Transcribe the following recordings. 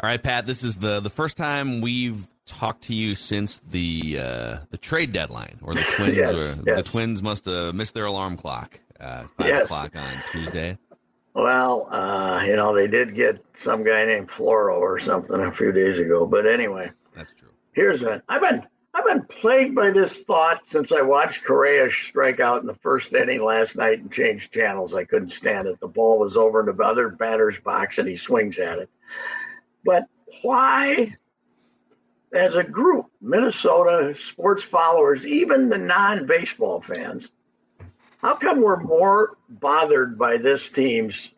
All right, Pat. This is the the first time we've talked to you since the uh, the trade deadline, or the Twins. Yes, or, yes. The Twins must have missed their alarm clock. Uh, five Yes. o'clock on Tuesday. Well, uh, you know, they did get some guy named Floro or something a few days ago. But anyway, That's true. here's one. I've been I've been plagued by this thought since I watched Correa strike out in the first inning last night and change channels. I couldn't stand it. The ball was over in the other batter's box and he swings at it. But why, as a group, Minnesota sports followers, even the non-baseball fans, how come we're more bothered by this team's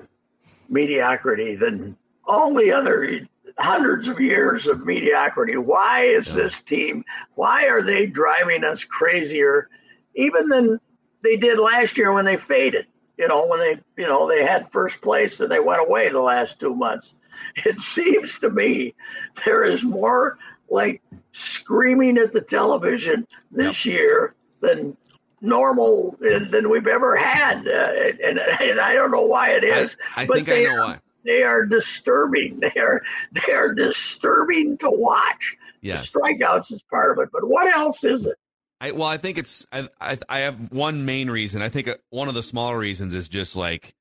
mediocrity than all the other hundreds of years of mediocrity? Why is this team, why are they driving us crazier even than they did last year when they faded? You know, when they, you know, they had first place and they went away the last two months. It seems to me there is more like screaming at the television this year than normal than we've ever had, uh, and, and I don't know why it is. I but think I they know are- why. They are disturbing. They are they are disturbing to watch. Yes. The strikeouts is part of it, but what else is it? I, well, I think it's. I, I I have one main reason. I think uh, one of the smaller reasons is just like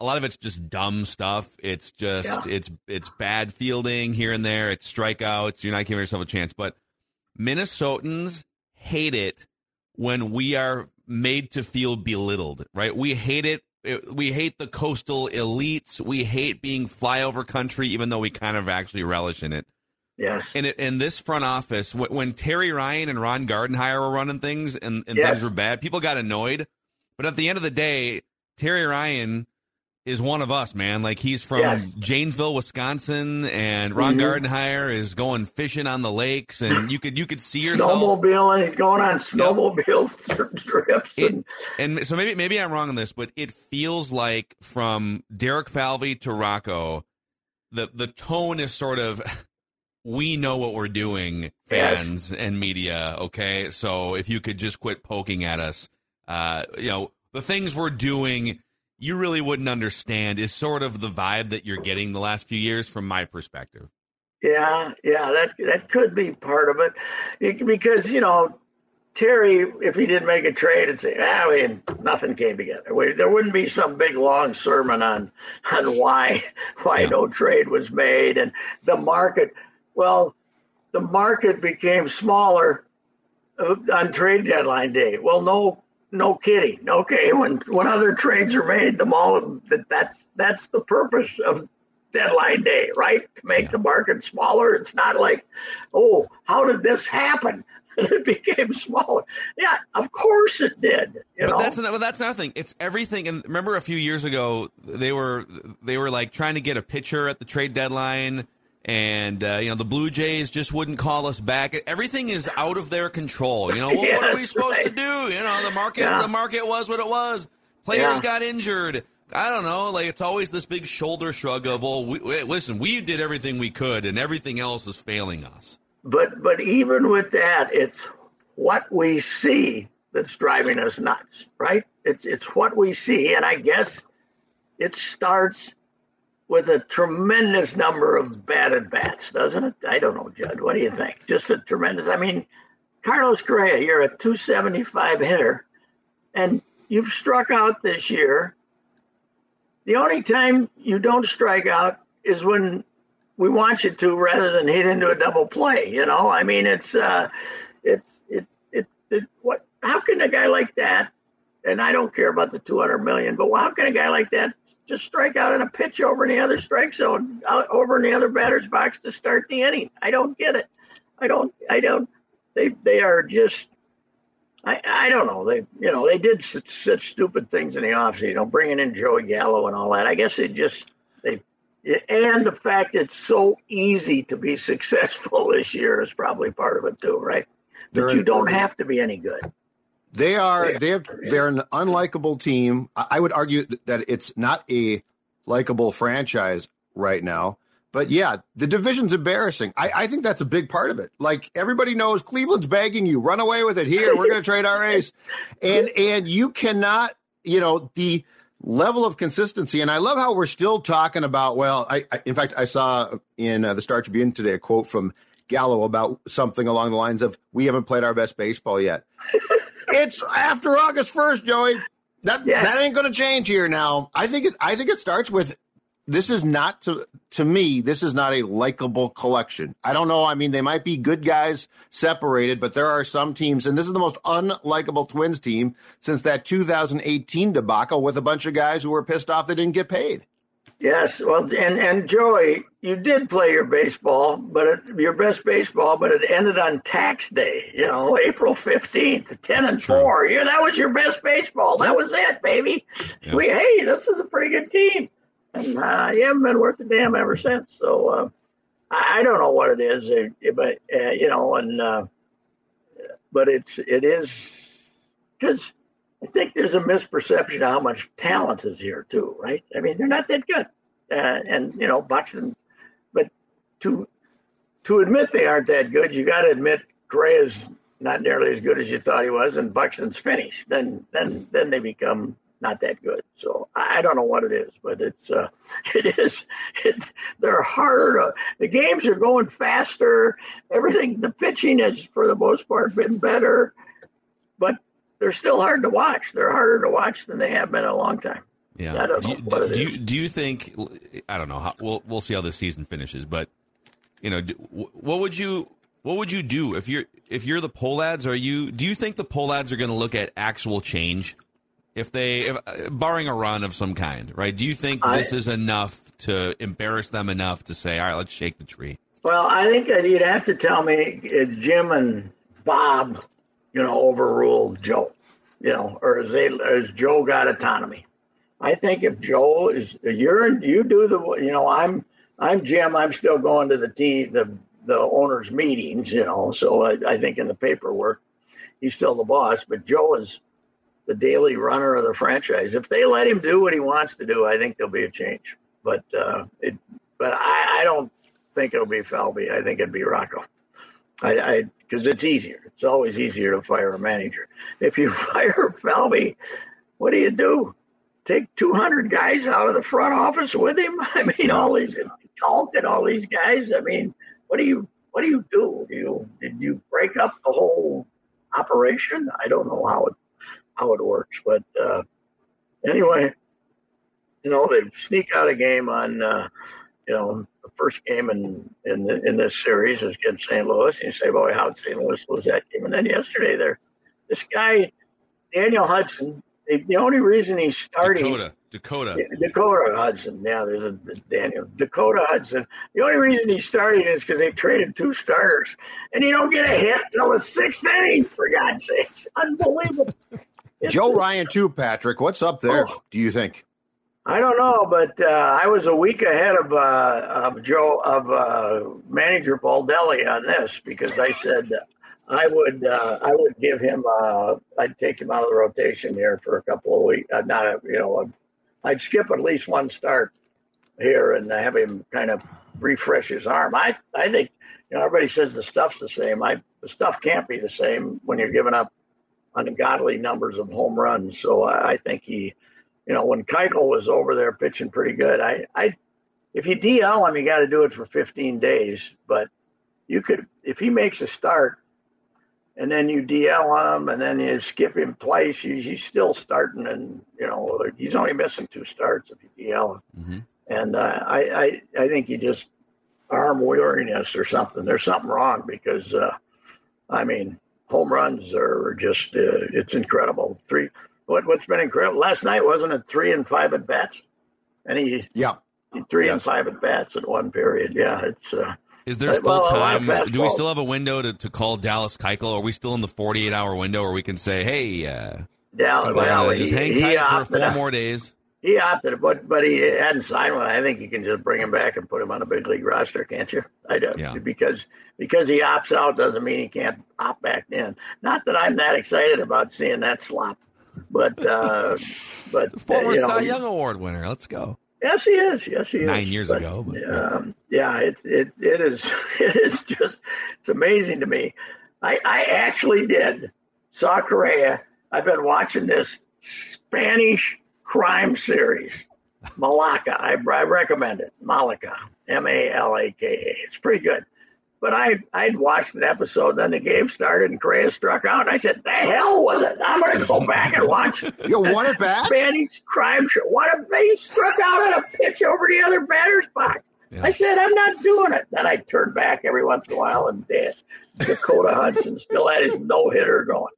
a lot of it's just dumb stuff. It's just Yeah. it's it's bad fielding here and there. It's strikeouts. You're not giving yourself a chance. But Minnesotans hate it when we are made to feel belittled. Right? We hate it. We hate the coastal elites. We hate being flyover country, even though we kind of actually relish in it. Yes. And in this front office, when Terry Ryan and Ron Gardenhire were running things and, and Yes. things were bad, people got annoyed. But at the end of the day, Terry Ryan is one of us, man. Like he's from Yes. Janesville, Wisconsin, and Ron Mhm. Gardenhire is going fishing on the lakes, and you could you could see yourself. Snowmobile, and he's going on snowmobile trips. It, and, and so maybe maybe I'm wrong on this, but it feels like from Derek Falvey to Rocco, the the tone is sort of we know what we're doing, fans and media. Okay, so if you could just quit poking at us, uh, you know the things we're doing. You really wouldn't understand is sort of the vibe that you're getting the last few years from my perspective. Yeah, yeah, that that could be part of it, It- because you know Terry, if he didn't make a trade, and say, "Ah, I mean, nothing came together." We, there wouldn't be some big long sermon on on why why Yeah. no trade was made and the market. Well, the market became smaller uh, on trade deadline day. Well, no, no kidding. Okay, when when other trades are made, the mall that that's that's the purpose of deadline day, right? To make Yeah. the market smaller. It's not like, oh, how did this happen? it became smaller. Yeah, of course it did. You but know, that's another, that's another thing. It's everything. And remember, a few years ago, they were they were like trying to get a pitcher at the trade deadline, and uh, you know the Blue Jays just wouldn't call us back. Everything is out of their control. You know, well, what are we Yes, supposed to do? You know, the market Yeah. the market was what it was. Players Yeah. got injured. I don't know. Like it's always this big shoulder shrug of, "Oh, we, listen, we did everything we could, and everything else is failing us." but but even with that, it's what we see that's driving us nuts, right? It's it's what we see, and I guess it starts with a tremendous number of at bats, doesn't it? I don't know, Judd. What do you think? Just a tremendous. I mean, Carlos Correa, you're a 275 hitter, and you've struck out this year. The only time you don't strike out is when we want you to, rather than hit into a double play. You know, I mean, it's uh, it's it it, it what? How can a guy like that? And I don't care about the 200 million, but how can a guy like that just strike out in a pitch over in the other strike zone, out over in the other batter's box to start the inning? I don't get it. I don't. I don't. They they are just I, I don't know. They you know they did such, such stupid things in the offseason. You know, bringing in Joey Gallo and all that. I guess they just they and the fact it's so easy to be successful this year is probably part of it too, right? But you don't have to be any good. They are they have, they're an unlikable team. I would argue that it's not a likable franchise right now. But yeah, the division's embarrassing. I, I think that's a big part of it. Like everybody knows Cleveland's begging you, run away with it here. We're gonna trade our ace. And and you cannot, you know, the level of consistency. And I love how we're still talking about, well, I, I in fact I saw in uh, the Star Tribune today a quote from Gallo about something along the lines of we haven't played our best baseball yet. It's after August first, Joey. That yeah. that ain't going to change here now. I think it. I think it starts with this is not to to me. This is not a likable collection. I don't know. I mean, they might be good guys separated, but there are some teams, and this is the most unlikable Twins team since that 2018 debacle with a bunch of guys who were pissed off they didn't get paid. Yes, well, and and Joey, you did play your baseball, but it, your best baseball, but it ended on tax day. You know, April fifteenth, ten That's and true. four. Yeah, that was your best baseball. That was it, baby. Yeah. We hey, this is a pretty good team, and uh, you haven't been worth a damn ever since. So uh, I, I, don't know what it is, uh, but uh, you know, and uh, but it's it is because I think there's a misperception of how much talent is here too, right? I mean, they're not that good, uh, and you know, Buxton. But to to admit they aren't that good, you got to admit Gray is not nearly as good as you thought he was, and Buxton's finished. Then then then they become not that good. So I don't know what it is, but it's uh, it is it, they're harder. To, the games are going faster. Everything the pitching has for the most part been better, they're still hard to watch. They're harder to watch than they have been in a long time. Yeah. do you, do, you, do you think? I don't know. How, we'll we'll see how the season finishes, but you know, do, what would you what would you do if you're if you're the Pohlads? Are you do you think the Pohlads are going to look at actual change if they if, barring a run of some kind, right? Do you think I, this is enough to embarrass them enough to say, all right, let's shake the tree? Well, I think that you'd have to tell me Jim and Bob you know, overruled Joe, you know, or as they as Joe got autonomy. I think if Joe is you're you do the you know I'm I'm Jim I'm still going to the T the the owners meetings you know so I, I think in the paperwork he's still the boss but Joe is the daily runner of the franchise. If they let him do what he wants to do I think there'll be a change but uh, it but I, I don't think it'll be Falvey. I think it'd be Rocco. I, I because it's easier. It's always easier to fire a manager. If you fire Falvey, what do you do? Take 200 guys out of the front office with him? I mean, all these Talk and all these guys. I mean, what do you what do you do? do you did you break up the whole operation? I don't know how it how it works, but uh, anyway, you know they sneak out a game on uh, you know the first game in in, the, in this series is against St. Louis, and you say, "Boy, how did St. Louis lose that game?" And then yesterday, there, this guy Daniel Hudson. The only reason he's starting Dakota, Dakota, Dakota Hudson. Yeah, there's a Daniel Dakota Hudson. The only reason he's starting is because they traded two starters, and you don't get a hit till the sixth inning. For God's sakes, unbelievable. Joe Ryan too, Patrick. What's up there? Oh. Do you think? I don't know, but uh, I was a week ahead of uh, of Joe of uh, manager Baldelli on this because I said I would uh, I would give him uh, I'd take him out of the rotation here for a couple of weeks. Uh, not a, you know I'd skip at least one start here and have him kind of refresh his arm. I I think you know everybody says the stuff's the same. I the stuff can't be the same when you're giving up ungodly numbers of home runs. So I, I think he you know, when Keuchel was over there pitching pretty good, I, I, if you DL him, you got to do it for 15 days. But you could, if he makes a start, and then you DL him, and then you skip him twice, he's still starting, and you know he's only missing two starts if you DL him. Mm-hmm. And uh, I, I, I think he just arm weariness or something. There's something wrong because, uh, I mean, home runs are just uh, it's incredible. Three what what's been incredible last night wasn't it three and five at bats, and he yeah three yes. and five at bats in one period. Yeah, it's uh, Is there still well, time? Do we still have a window to, to call Dallas Keuchel? Are we still in the 48 hour window where we can say, hey, uh, Dallas, well, on, just he, hang tight for four more days? He opted, but but he hadn't signed one. I think you can just bring him back and put him on a big league roster, can't you? I do yeah. because because he opts out doesn't mean he can't opt back in. Not that I'm that excited about seeing that slop, but uh, but former uh, you know, Cy Young Award winner. Let's go. Yes, he is. Yes, he is. Nine years but, ago. But, um, yeah, it, it it is. It is just. It's amazing to me. I I actually did saw Correa. I've been watching this Spanish crime series, Malaka. I, I recommend it. Malaka, M A L A K A. It's pretty good. But I I'd watched an episode, then the game started and Correa struck out. And I said, "The hell with it! I'm going to go back and watch." you want it back? Spanish crime show. What if they struck out on a pitch over the other batter's box? Yeah. I said, "I'm not doing it." Then I turned back every once in a while, and Dan, Dakota Hudson still had his no hitter going.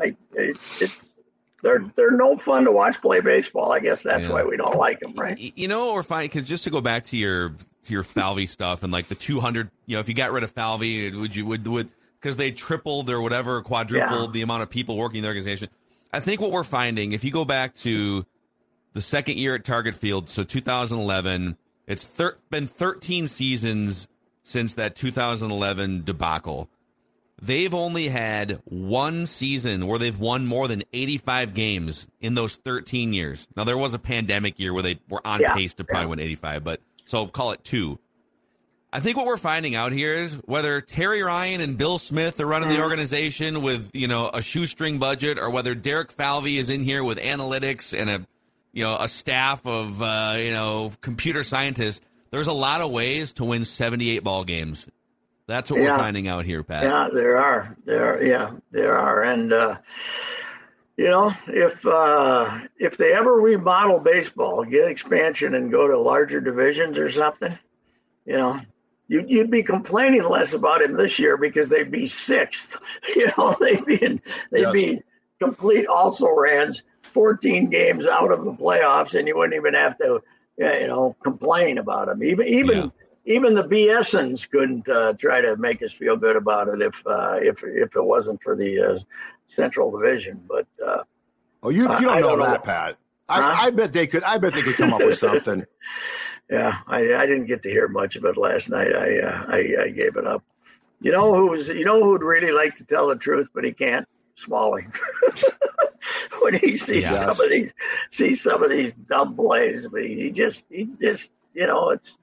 I, it, it's they're they're no fun to watch play baseball. I guess that's yeah. why we don't like them, right? You know, or fine because just to go back to your to your Falvey stuff and like the 200, you know, if you got rid of Falvey, would you would would because they tripled or whatever, quadrupled yeah. the amount of people working in the organization. I think what we're finding, if you go back to the second year at Target Field, so 2011, it's thir- been 13 seasons since that 2011 debacle they've only had one season where they've won more than 85 games in those 13 years. Now there was a pandemic year where they were on yeah, pace to probably yeah. win 85, but so call it two. I think what we're finding out here is whether Terry Ryan and Bill Smith are running the mm-hmm. organization with, you know, a shoestring budget or whether Derek Falvey is in here with analytics and a, you know, a staff of, uh, you know, computer scientists. There's a lot of ways to win 78 ball games that's what yeah. we're finding out here, Pat. Yeah, there are. There, yeah, there are, and uh, you know, if uh, if they ever remodel baseball, get expansion, and go to larger divisions or something, you know, you'd, you'd be complaining less about him this year because they'd be sixth. You know, they'd be in, they'd yes. be complete also rans, 14 games out of the playoffs, and you wouldn't even have to, you know, complain about them. Even even. Yeah even the BSNs couldn't uh, try to make us feel good about it if uh, if if it wasn't for the uh, Central Division. But uh, oh, you you don't, know, don't know that, Pat. I, huh? I, bet they could. I bet they could come up with something. yeah, I, I didn't get to hear much of it last night. I, uh, I I gave it up. You know who's you know who'd really like to tell the truth, but he can't. Smalley. when he sees yes. some of these sees some of these dumb plays, but he just he just you know it's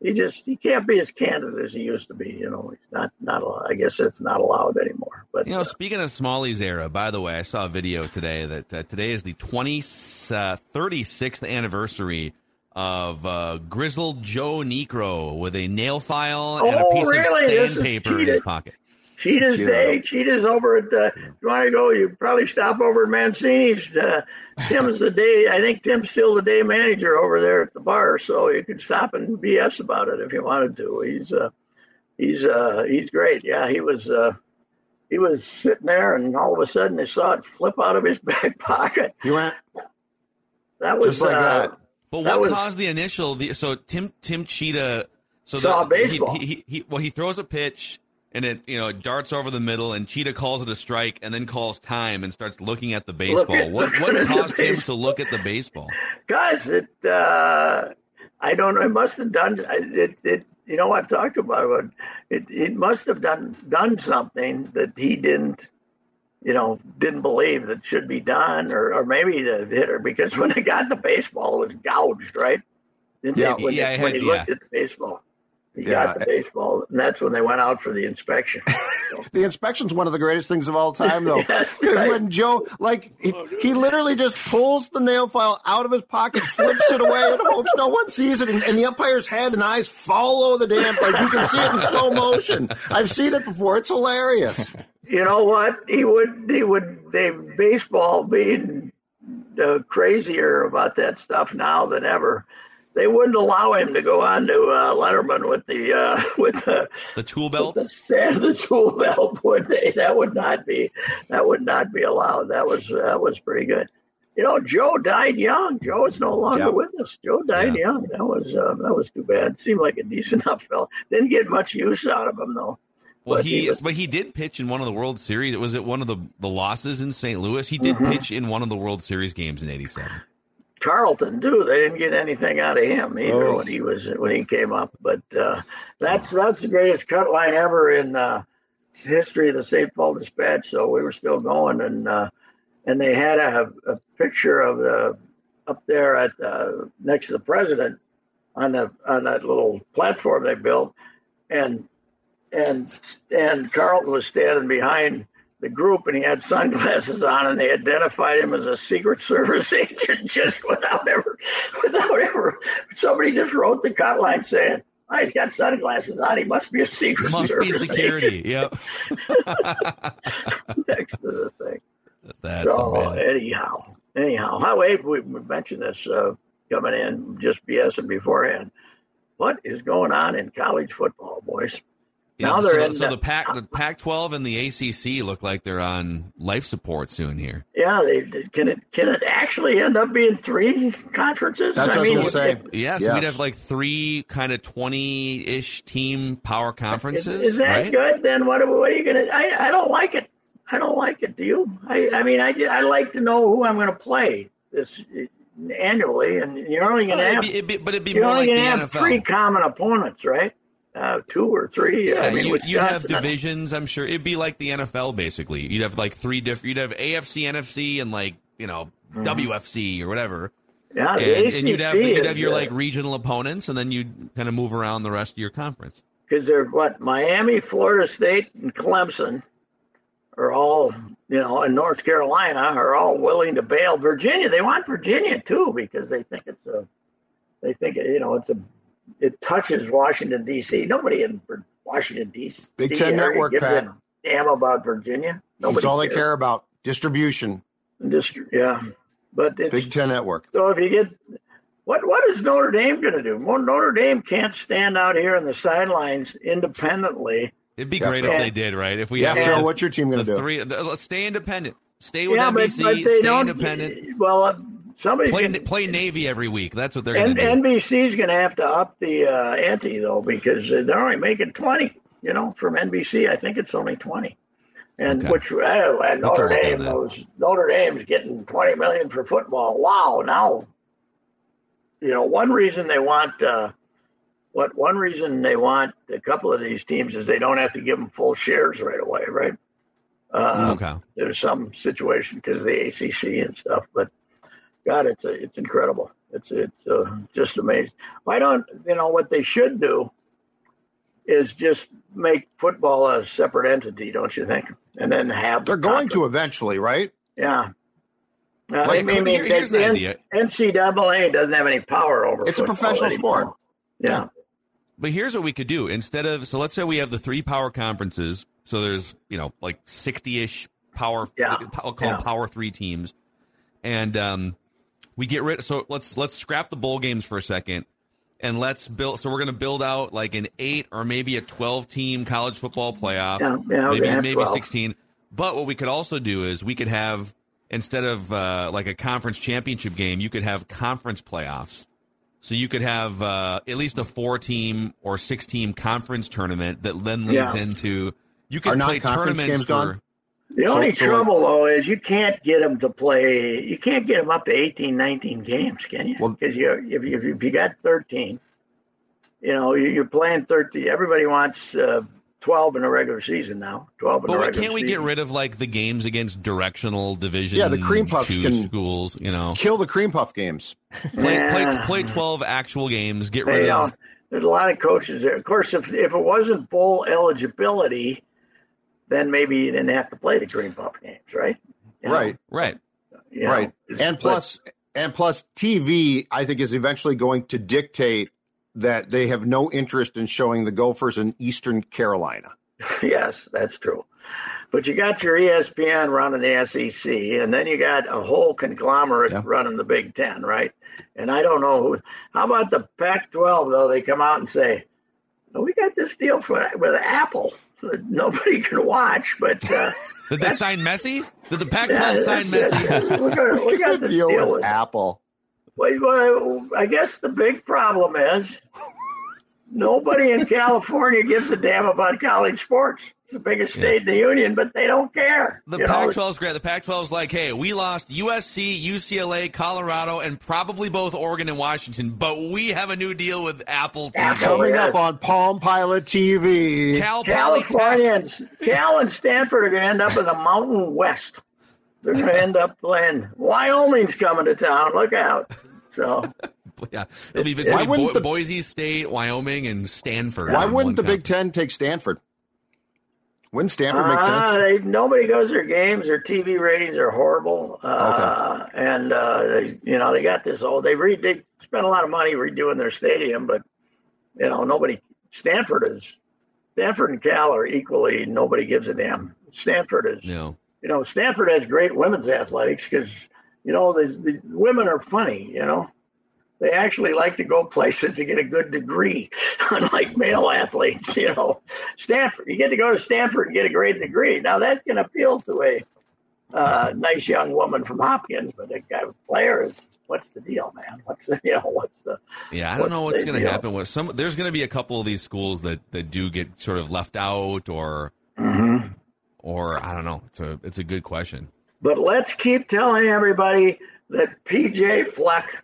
he just he can't be as candid as he used to be. You know, he's not not. I guess it's not allowed anymore. But you know, uh, speaking of Smalley's era, by the way, I saw a video today that uh, today is the 20, uh, 36th anniversary of uh, grizzled Joe Niekro with a nail file and oh, a piece really? of sandpaper in his pocket. Tschida's Day. Tschida's over at the. If you want to go, you probably stop over at Mancini's. Uh, Tim's the day. I think Tim's still the day manager over there at the bar, so you could stop and BS about it if you wanted to. He's uh, he's uh, he's great. Yeah, he was. Uh, he was sitting there, and all of a sudden, he saw it flip out of his back pocket. You went. That was just like uh, that. But what was, caused the initial? The, so Tim Tim Tschida. So the, baseball. He, he, he, well, he throws a pitch and it you know it darts over the middle and Tschida calls it a strike and then calls time and starts looking at the baseball. At, what what caused him to look at the baseball? Guys, it uh, I don't know. It must have done it. It you know I've talked about it. It it must have done done something that he didn't. You know, didn't believe that should be done, or, or maybe the hitter because when they got the baseball, it was gouged, right? Yeah, when, yeah, when he yeah. looked at the baseball. He yeah. got the baseball, and that's when they went out for the inspection. the inspection's one of the greatest things of all time, though, because yes, right. when Joe, like, he, he, literally just pulls the nail file out of his pocket, flips it away, and hopes no one sees it, and, and the umpire's head and eyes follow the damn like you can see it in slow motion. I've seen it before; it's hilarious. You know what? He would, he would, they baseball being uh, crazier about that stuff now than ever they wouldn't allow him to go on to uh, Letterman with the uh, with the the tool belt. The sand, the tool belt would they? That would not be that would not be allowed. That was that was pretty good. you know, Joe died young. Joe is no longer Yeah. with us. Joe died young. That was uh, that was too bad. Seemed like a decent enough fella. Didn't get much use out of him though. Well, But he, he was- but he did pitch in one of the World Series. Was it one of the the losses in St. Louis? He did Mhm. pitch in one of the World Series games in '87. Carlton too. They didn't get anything out of him either Oh. when he was when he came up. But uh, that's that's the greatest cut line ever in uh, history of the St. Paul Dispatch. So we were still going, and uh, and they had a, a picture of the up there at uh, next to the president on the on that little platform they built, and and and Carlton was standing behind the group and he had sunglasses on and they identified him as a secret service agent just without ever without ever somebody just wrote the cut line saying oh, he's got sunglasses on he must be a secret Must be service security. Yep. agent next to the thing That's so amazing. anyhow anyhow how Abe, we we mentioned this uh, coming in just BSing beforehand what is going on in college football boys Yeah, now so, they're the- in so the- the Pac the Pac-12 and the ACC look like they're on life support soon here. yeah they, can it can it actually end up being three conferences That's what I was gonna if- say. if- Yes, Yes. we'd have like three kind of twenty-ish team power conferences, is that right? good? Then what, what are you going to? I I don't like it. I don't like it. Do you? I I mean, I, ju- I like to know who I'm going to play this uh, annually, and you're only going Well, to it'd have be, it'd be, but it'd be you're more only like going the to have NFL. three common opponents, right? Uh, two or three. Yeah, I mean, you, you'd have divisions. I'm sure it'd be like the NFL basically. You'd have like three different. You'd have AFC, NFC, and like you know WFC or whatever. Yeah, And, and you'd have you'd have your like regional opponents, and then you'd kind of move around the rest of your conference. because they're what Miami, Florida State, and Clemson are all you know, and North Carolina are all willing to bail. Virginia, they want Virginia too because they think it's a, they think you know it's a, it touches Washington D.C. Nobody in Washington D.C. Big Ten area Network, gives Pat. a damn about Virginia. Nobody That's all they care about. Distribution. Just yeah, but it's, Big Ten Network. so if you get what what is Notre Dame going to do? Well, Notre Dame can't stand out here on the sidelines independently. It'd be great Phil. if they did, right? If we Yeah, have Phil, what's your team going to do? three, the, let's stay independent. Stay with yeah, NBC. but they stay independent. Well, uh, somebody Play can, play Navy every week. That's what they're going to do. NBC's going to have to up the uh, ante though because they're only making twenty. You know, from NBC, I think it's only twenty. And Okay. which uh, and Notre Dame knows Notre Dame's getting twenty million for football. Wow! Now, you know, one reason they want uh, what one reason they want a couple of these teams is they don't have to give them full shares right away, right? Uh, okay. there's some situation because of the ACC and stuff, but God, it's it's incredible. It's it's uh, just amazing. Why don't you know what they should do is just make football a separate entity, don't you think? And then have They're going to eventually, right? yeah. Uh, Well, I mean, here- the- here's the an N- idea. NCAA doesn't have any power over. It's a professional anymore. sport. Yeah. But here's what we could do instead of so let's say we have the three power conferences. So there's you know like sixty ish power. Yeah. I'll call them power three teams, and um, we get rid. So let's let's scrap the bowl games for a second, and let's build. So we're going to build out like an eight or maybe a twelve team college football playoff. Yeah, yeah, maybe okay, maybe 12. sixteen. But what we could also do is we could have instead of uh, like a conference championship game, you could have conference playoffs. So you could have uh, at least a four-team or six-team conference tournament that then leads Yeah. into you Are could play non-conference tournaments games gone? For. The So- only so, like- trouble though is you can't get them to play. You can't get them up to 18, 19 games, can you? Well- Because you if, you- if you got thirteen, you know you- you're playing 30. Everybody wants uh, twelve in a regular season now. Twelve in But a why regular can't we get rid of like the games against directional division? Yeah, the cream puffs two can- schools. You know, Kill the cream puff games. play, play Yeah. play twelve actual games. Get They rid don't- of. there's a lot of coaches there. Of course, if if it wasn't bowl eligibility, then maybe you didn't have to play the Green Puff games, right? You know, Right. Right. you know, right. And but- plus, and plus, TV, I think, is eventually going to dictate that they have no interest in showing the Gophers in Eastern Carolina. yes, that's true. But you got your ESPN running the SEC, and then you got a whole conglomerate Yeah. running the Big Ten, right? And I don't know who. How about the Pac-12 though? They come out and say, "Oh, "We got this deal for with Apple." Nobody can watch. But uh, Did they sign Messi? Did the Pac-12 yeah, sign that's- Messi? that's- we got, we got this deal, deal with with Apple. Well, well, I guess the big problem is nobody in California gives a damn about college sports. It's the biggest state in the union, but they don't care. The Pac-12 is great. The Pac-12 is like, hey, we lost USC, UCLA, Colorado, and probably both Oregon and Washington, but we have a new deal with Apple TV. Apple. Coming yes. up on Palm Pilot TV. Cal Californians, Cal and Stanford are going to end up in the Mountain West. They're going to end up playing. Wyoming's coming to town. Look out! So Yeah, it'll be, it's Why wouldn't Bo- the- Boise State, Wyoming, and Stanford. Why wouldn't the one Big Ten take Stanford? Wouldn't Stanford make Uh, sense? they, nobody goes to their games. Their TV ratings are horrible. Uh, And uh, they, you know, they got this. old, they re- they spent a lot of money redoing their stadium, but you know, nobody. Stanford is. Stanford and Cal are equally. Nobody gives a damn. Stanford is. You know, You know, Stanford has great women's athletics because you know the, the women are funny. You know, they actually like to go places to get a good degree, unlike male athletes. You know, Stanford, you get to go to Stanford and get a great degree. Now that can appeal to a uh, nice young woman from Hopkins, but a guy player is what's the deal, man? What's the you know what's the yeah, I don't know what's going to happen with some. There's going to be a couple of these schools that that do get sort of left out, or or I don't know. It's a it's a good question. But let's keep telling everybody that PJ Fleck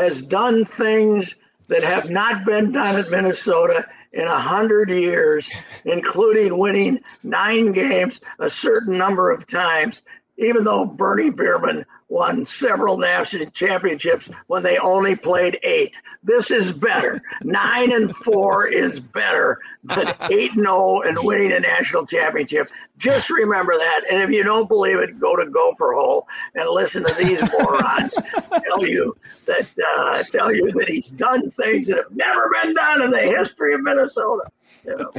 has done things that have not been done at Minnesota in a hundred years, including winning nine games a certain number of times, even though Bernie Bierman won several national championships when they only played eight. This is better. Nine and four is better than eight and zero and winning a national championship. Just remember that. And if you don't believe it, go to Gopher Hole and listen to these morons tell you that uh, tell you that he's done things that have never been done in the history of Minnesota. You know?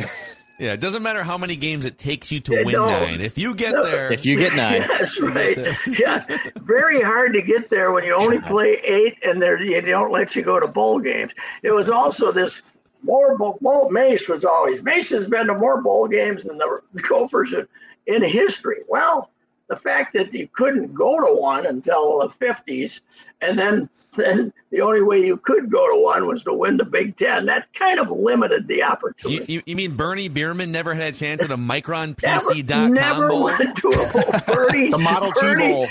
Yeah, it doesn't matter how many games it takes you to It win don't. nine. If you get No. there, If you get nine, That's right. Yeah, very hard to get there when you only play eight and they don't let you go to bowl games. It was also this more bowl, bowl Mace was always Mace has been to more bowl games than the Gophers in, in history. Well, the fact that you couldn't go to one until the fifties, and then then the only way you could go to one was to win the Big Ten. That kind of limited the opportunity. you, you mean Bernie Bierman never had a chance at a Micron MicronPC.com never bowl? went to a bowl. Bernie, The Model T Bernie, Bowl.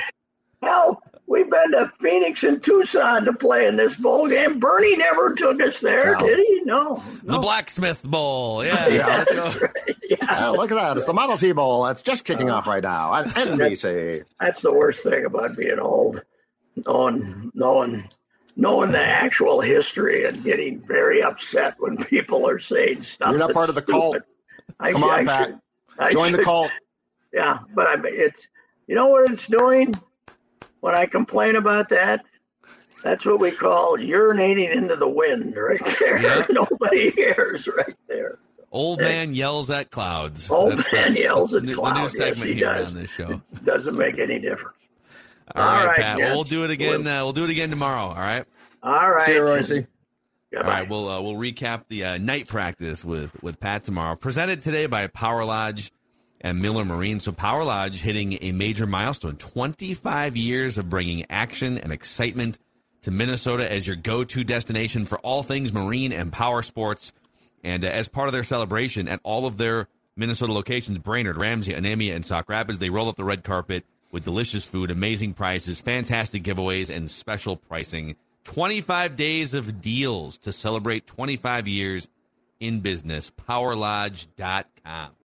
Hell, we've been to Phoenix and Tucson to play in this bowl game. Bernie never took us there, No. did he? No. The. Blacksmith Bowl. Yeah, Yeah. let's. That's right. Yeah, Oh, look at that. It's the Model T Bowl. That's just kicking oh. off right now on NBC. that's the worst thing about being old. Knowing, knowing, knowing the actual history and getting very upset when people are saying stuff. You're not that's part of the cult. stupid. I Come should- on, I Pat. should- I Join the should- cult. Yeah, but I it's you know what it's doing when I complain about that. That's what we call urinating into the wind, right there. Yeah. Nobody cares, right there. Old man yells at clouds. Old That's man yells at the, clouds. The new Yes, segment he here does. on this show. Doesn't make any difference. All right, All right, Pat. Well, we'll do it again. Uh, we'll do it again tomorrow. All right. All right. See you, Royce. Goodbye. All right. We'll uh, we'll recap the uh, night practice with with Pat tomorrow. Presented today by Power Lodge and Miller Marine. So Power Lodge hitting a major milestone: 25 years of bringing action and excitement to Minnesota as your go-to destination for all things marine and power sports. And uh, as part of their celebration at all of their Minnesota locations, Brainerd, Ramsey, Onamia, and Sauk Rapids, they roll up the red carpet with delicious food, amazing prices, fantastic giveaways, and special pricing. 25 days of deals to celebrate 25 years in business. PowerLodge.com.